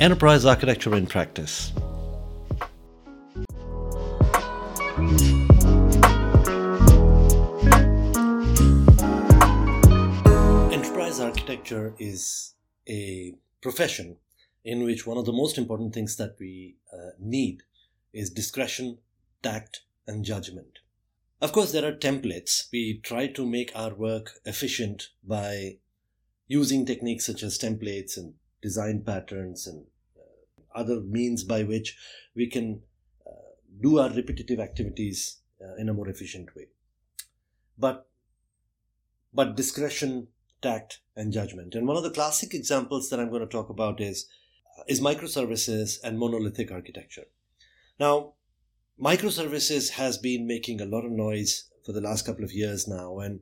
enterprise architecture in practice. Enterprise architecture is a profession in which one of the most important things that we uh, need is discretion, tact, and judgment. Of course, there are templates. We try to make our work efficient by using techniques such as templates and design patterns and uh, other means by which we can uh, do our repetitive activities uh, in a more efficient way. But but discretion, tact, and judgment. And one of the classic examples that I'm going to talk about is is microservices and monolithic architecture. Now, microservices has been making a lot of noise for the last couple of years now and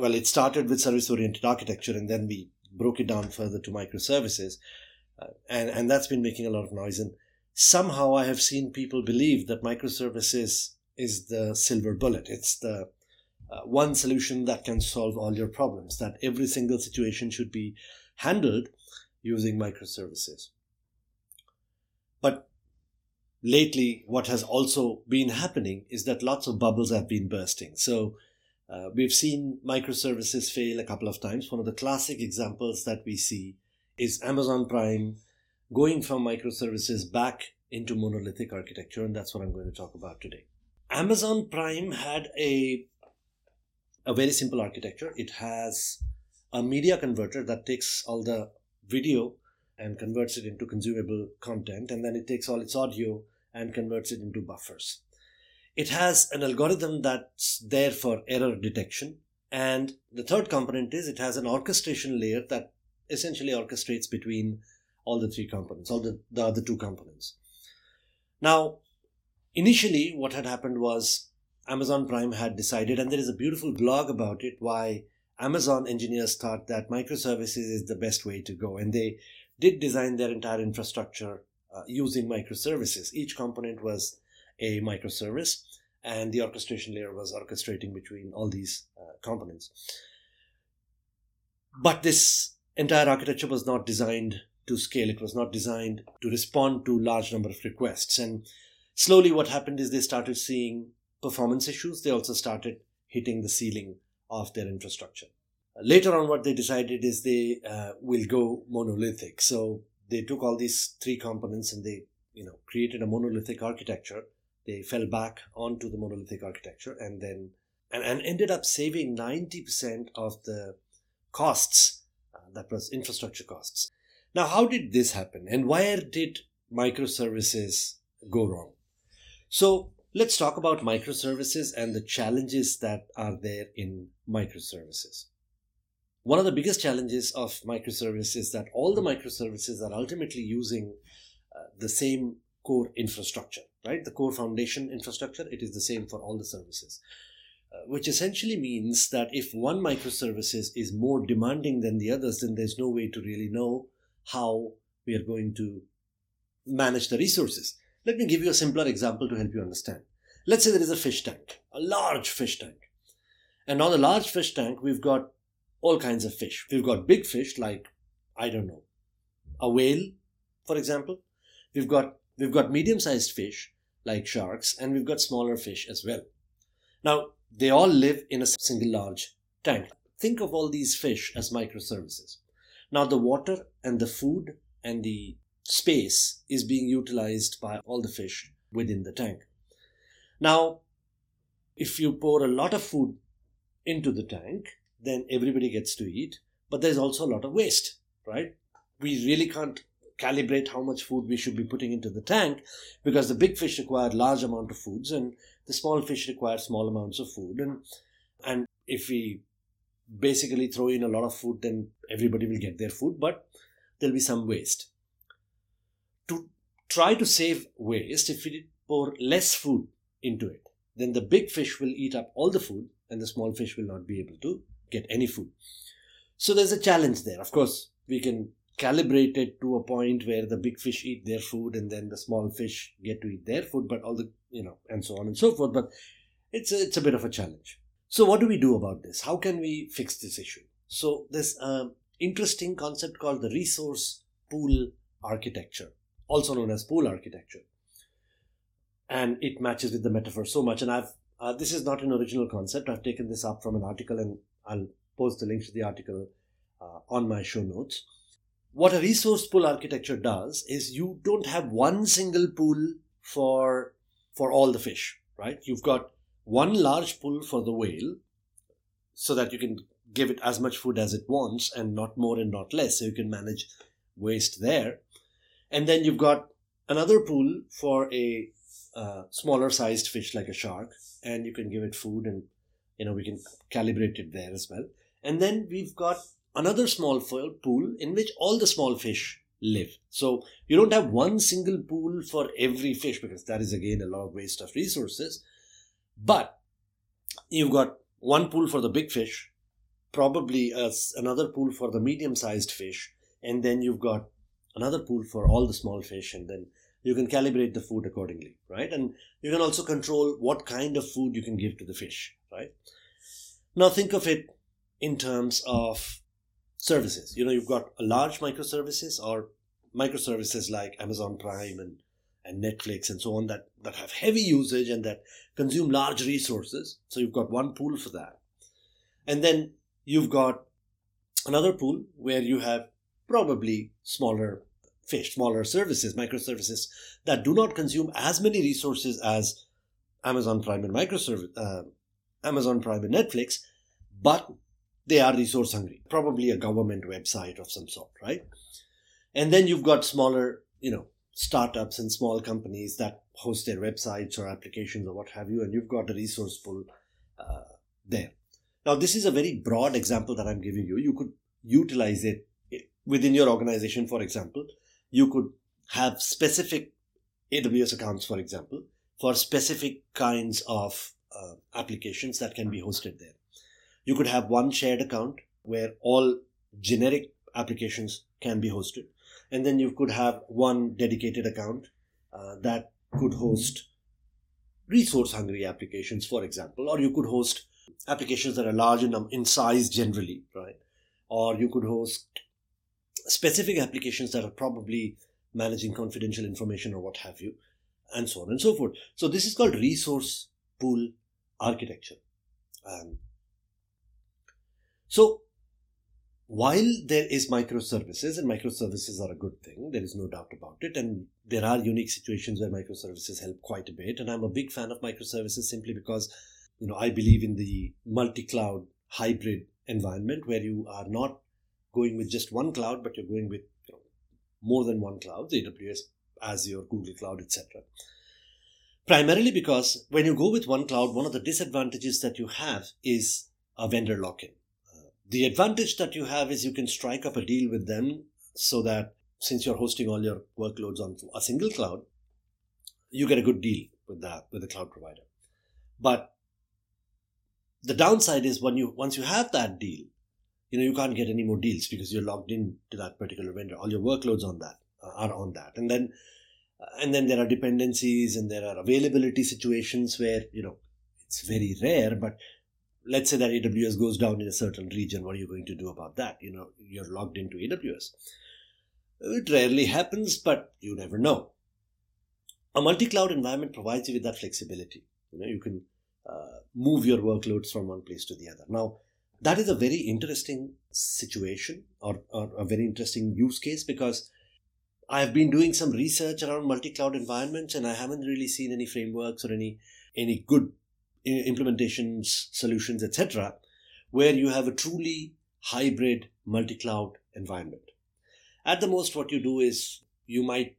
well it started with service oriented architecture and then we broke it down further to microservices uh, and and that's been making a lot of noise. And somehow i have seen people believe that microservices is the silver bullet. It's the uh, one solution that can solve all your problems that every single situation should be handled using microservices. But lately, what has also been happening is that lots of bubbles have been bursting. So uh, we've seen microservices fail a couple of times. One of the classic examples that we see is Amazon Prime going from microservices back into monolithic architecture, and that's what I'm going to talk about today. Amazon Prime had a a very simple architecture. It has a media converter that takes all the video and converts it into consumable content, and then it takes all its audio and converts it into buffers. It has an algorithm that's there for error detection. And the third component is it has an orchestration layer that essentially orchestrates between all the three components, all the, the other two components. Now, initially, what had happened was Amazon Prime had decided, and there is a beautiful blog about it, why Amazon engineers thought that microservices is the best way to go. And they did design their entire infrastructure uh, using microservices. Each component was a microservice, and the orchestration layer was orchestrating between all these uh, components. But this entire architecture was not designed to scale. It was not designed to respond to large number of requests. And slowly, what happened is they started seeing performance issues. They also started hitting the ceiling of their infrastructure. Later on, what they decided is they uh, will go monolithic. So they took all these three components and they you know created a monolithic architecture they fell back onto the monolithic architecture and then and, and ended up saving 90% of the costs uh, that was infrastructure costs. Now how did this happen and where did microservices go wrong? So let's talk about microservices and the challenges that are there in microservices. One of the biggest challenges of microservices is that all the microservices are ultimately using uh, the same core infrastructure, right? The core foundation infrastructure, it is the same for all the services. Uh, which essentially means that if one microservices is more demanding than the others, then there's no way to really know how we are going to manage the resources. Let me give you a simpler example to help you understand. Let's say there is a fish tank, a large fish tank. And on the large fish tank, we've got all kinds of fish. We've got big fish like, I don't know, a whale, for example. We've got we've got medium-sized fish like sharks, and we've got smaller fish as well. Now, they all live in a single large tank. Think of all these fish as microservices. Now, the water and the food and the space is being utilized by all the fish within the tank. Now, if you pour a lot of food into the tank, then everybody gets to eat. But there's also a lot of waste, right? We really can't calibrate how much food we should be putting into the tank because the big fish require large amount of foods and the small fish require small amounts of food and and if we basically throw in a lot of food then everybody will get their food but there'll be some waste to try to save waste if we pour less food into it. Then the big fish will eat up all the food and the small fish will not be able to get any food. So there's a challenge there. Of course, we can calibrate it to a point where the big fish eat their food and then the small fish get to eat their food, but all the, you know, and so on and so forth. But it's a, it's a bit of a challenge. So what do we do about this? How can we fix this issue? So there's an interesting concept called the resource pool architecture, also known as pool architecture. And it matches with the metaphor so much. And I've uh, this is not an original concept. I've taken this up from an article, and I'll post the link to the article uh, on my show notes. What a resource pool architecture does is you don't have one single pool for for all the fish, right? You've got one large pool for the whale, so that you can give it as much food as it wants, and not more and not less, so you can manage waste there. And then you've got another pool for a uh, smaller sized fish like a shark, and you can give it food, and you know we can calibrate it there as well. And then we've got another small pool in which all the small fish live. So you don't have one single pool for every fish because that is again a lot of waste of resources. But you've got one pool for the big fish, probably another pool for the medium sized fish, and then you've got another pool for all the small fish, and then you can calibrate the food accordingly, right? And you can also control what kind of food you can give to the fish, right? Now think of it in terms of services. You know, you've got large microservices or microservices like Amazon Prime and, and Netflix and so on that, that have heavy usage and that consume large resources. So you've got one pool for that. And then you've got another pool where you have probably smaller fish, smaller services, microservices that do not consume as many resources as Amazon Prime and microservice, uh, Amazon Prime and Netflix, but they are resource hungry. Probably a government website of some sort, right? And then you've got smaller, you know, startups and small companies that host their websites or applications or what have you, and you've got a resource pool uh, there. Now, this is a very broad example that I'm giving you. You could utilize it within your organization, for example, you could have specific AWS accounts, for example, for specific kinds of uh, applications that can be hosted there. You could have one shared account where all generic applications can be hosted. And then you could have one dedicated account uh, that could host resource hungry applications, for example, or you could host applications that are large in, in size generally, right? Or you could host specific applications that are probably managing confidential information or what have you, and so on and so forth. So this is called resource pool architecture. So while there is microservices and microservices are a good thing, there is no doubt about it, and there are unique situations where microservices help quite a bit. And I'm a big fan of microservices simply because, you know, I believe in the multi-cloud hybrid environment where you are not going with just one cloud, but you're going with you know, more than one cloud, AWS, Azure, Google Cloud, etc. Primarily because when you go with one cloud, one of the disadvantages that you have is a vendor lock-in. The advantage that you have is you can strike up a deal with them so that since you're hosting all your workloads on a single cloud, you get a good deal with that with the cloud provider. But the downside is when you once you have that deal, you know you can't get any more deals because you're logged in to that particular vendor all your workloads on that uh, are on that and then uh, and then there are dependencies and there are availability situations where you know it's very rare but let's say that aws goes down in a certain region what are you going to do about that? You know you're logged into aws it rarely happens but you never know. A multi-cloud environment provides you with that flexibility. You know you can uh, move your workloads from one place to the other. Now that is a very interesting situation or, or a very interesting use case because I have been doing some research around multi-cloud environments and I haven't really seen any frameworks or any any good implementations, solutions, etc., where you have a truly hybrid multi-cloud environment. At the most, what you do is you might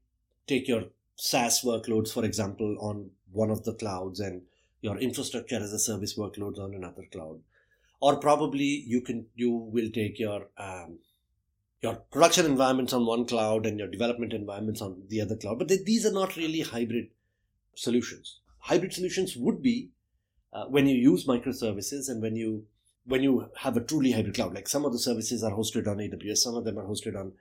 take your SaaS workloads, for example, on one of the clouds and your infrastructure as a service workloads on another cloud or probably you can you will take your um, your production environments on one cloud and your development environments on the other cloud. But they, these are not really hybrid solutions. Hybrid solutions would be uh, when you use microservices and when you when you have a truly hybrid cloud. Like some of the services are hosted on AWS, some of them are hosted on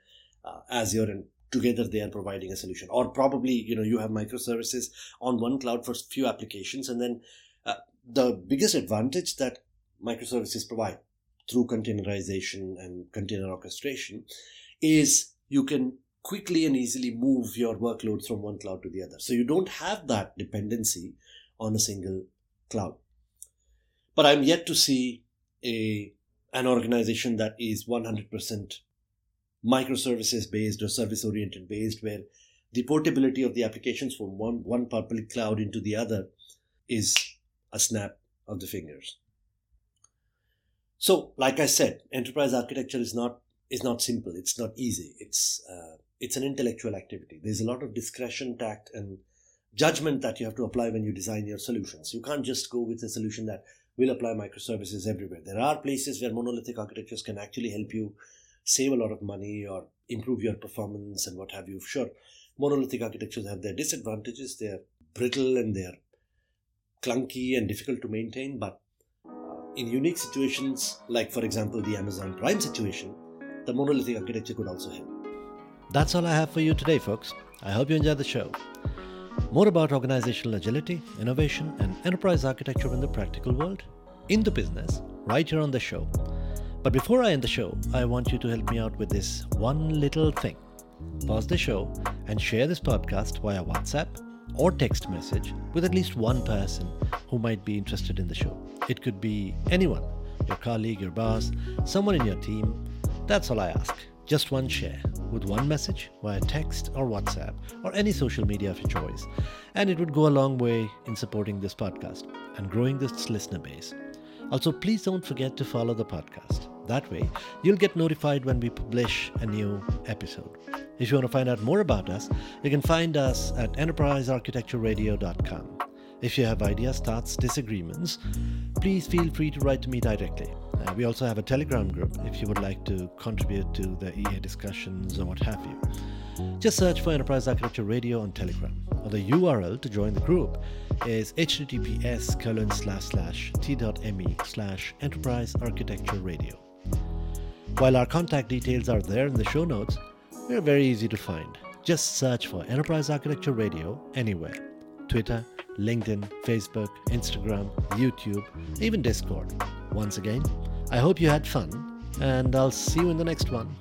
uh, Azure, and together they are providing a solution. Or probably you know you have microservices on one cloud for few applications, and then uh, the biggest advantage that microservices provide through containerization and container orchestration is you can quickly and easily move your workloads from one cloud to the other. So you don't have that dependency on a single cloud. But I'm yet to see a an organization that is 100% microservices based or service oriented based where the portability of the applications from one, one public cloud into the other is a snap of the fingers. So, like I said, enterprise architecture is not is not simple. It's not easy. It's uh, it's an intellectual activity. There's a lot of discretion, tact, and judgment that you have to apply when you design your solutions. You can't just go with a solution that will apply microservices everywhere. There are places where monolithic architectures can actually help you save a lot of money or improve your performance and what have you. Sure, monolithic architectures have their disadvantages. They're brittle and they're clunky and difficult to maintain, but uh, in unique situations, like for example the Amazon Prime situation, the monolithic architecture could also help. That's all I have for you today, folks. I hope you enjoyed the show. More about organizational agility, innovation, and enterprise architecture in the practical world, in the business, right here on the show. But before I end the show, I want you to help me out with this one little thing. Pause the show and share this podcast via WhatsApp or text message with at least one person who might be interested in the show. It could be anyone your colleague, your boss, someone in your team. That's all I ask. Just one share with one message via text or WhatsApp or any social media of your choice. And it would go a long way in supporting this podcast and growing this listener base. Also, please don't forget to follow the podcast. That way, you'll get notified when we publish a new episode. If you want to find out more about us, you can find us at enterprisearchitectureradio.com. If you have ideas, thoughts, disagreements, please feel free to write to me directly. Uh, we also have a Telegram group if you would like to contribute to the EA discussions or what have you. Just search for Enterprise Architecture Radio on Telegram. Or the URL to join the group is https colon slash slash t.me slash enterprise architecture radio. While our contact details are there in the show notes, we're very easy to find. Just search for Enterprise Architecture Radio anywhere Twitter, LinkedIn, Facebook, Instagram, YouTube, even Discord. Once again, I hope you had fun, and I'll see you in the next one.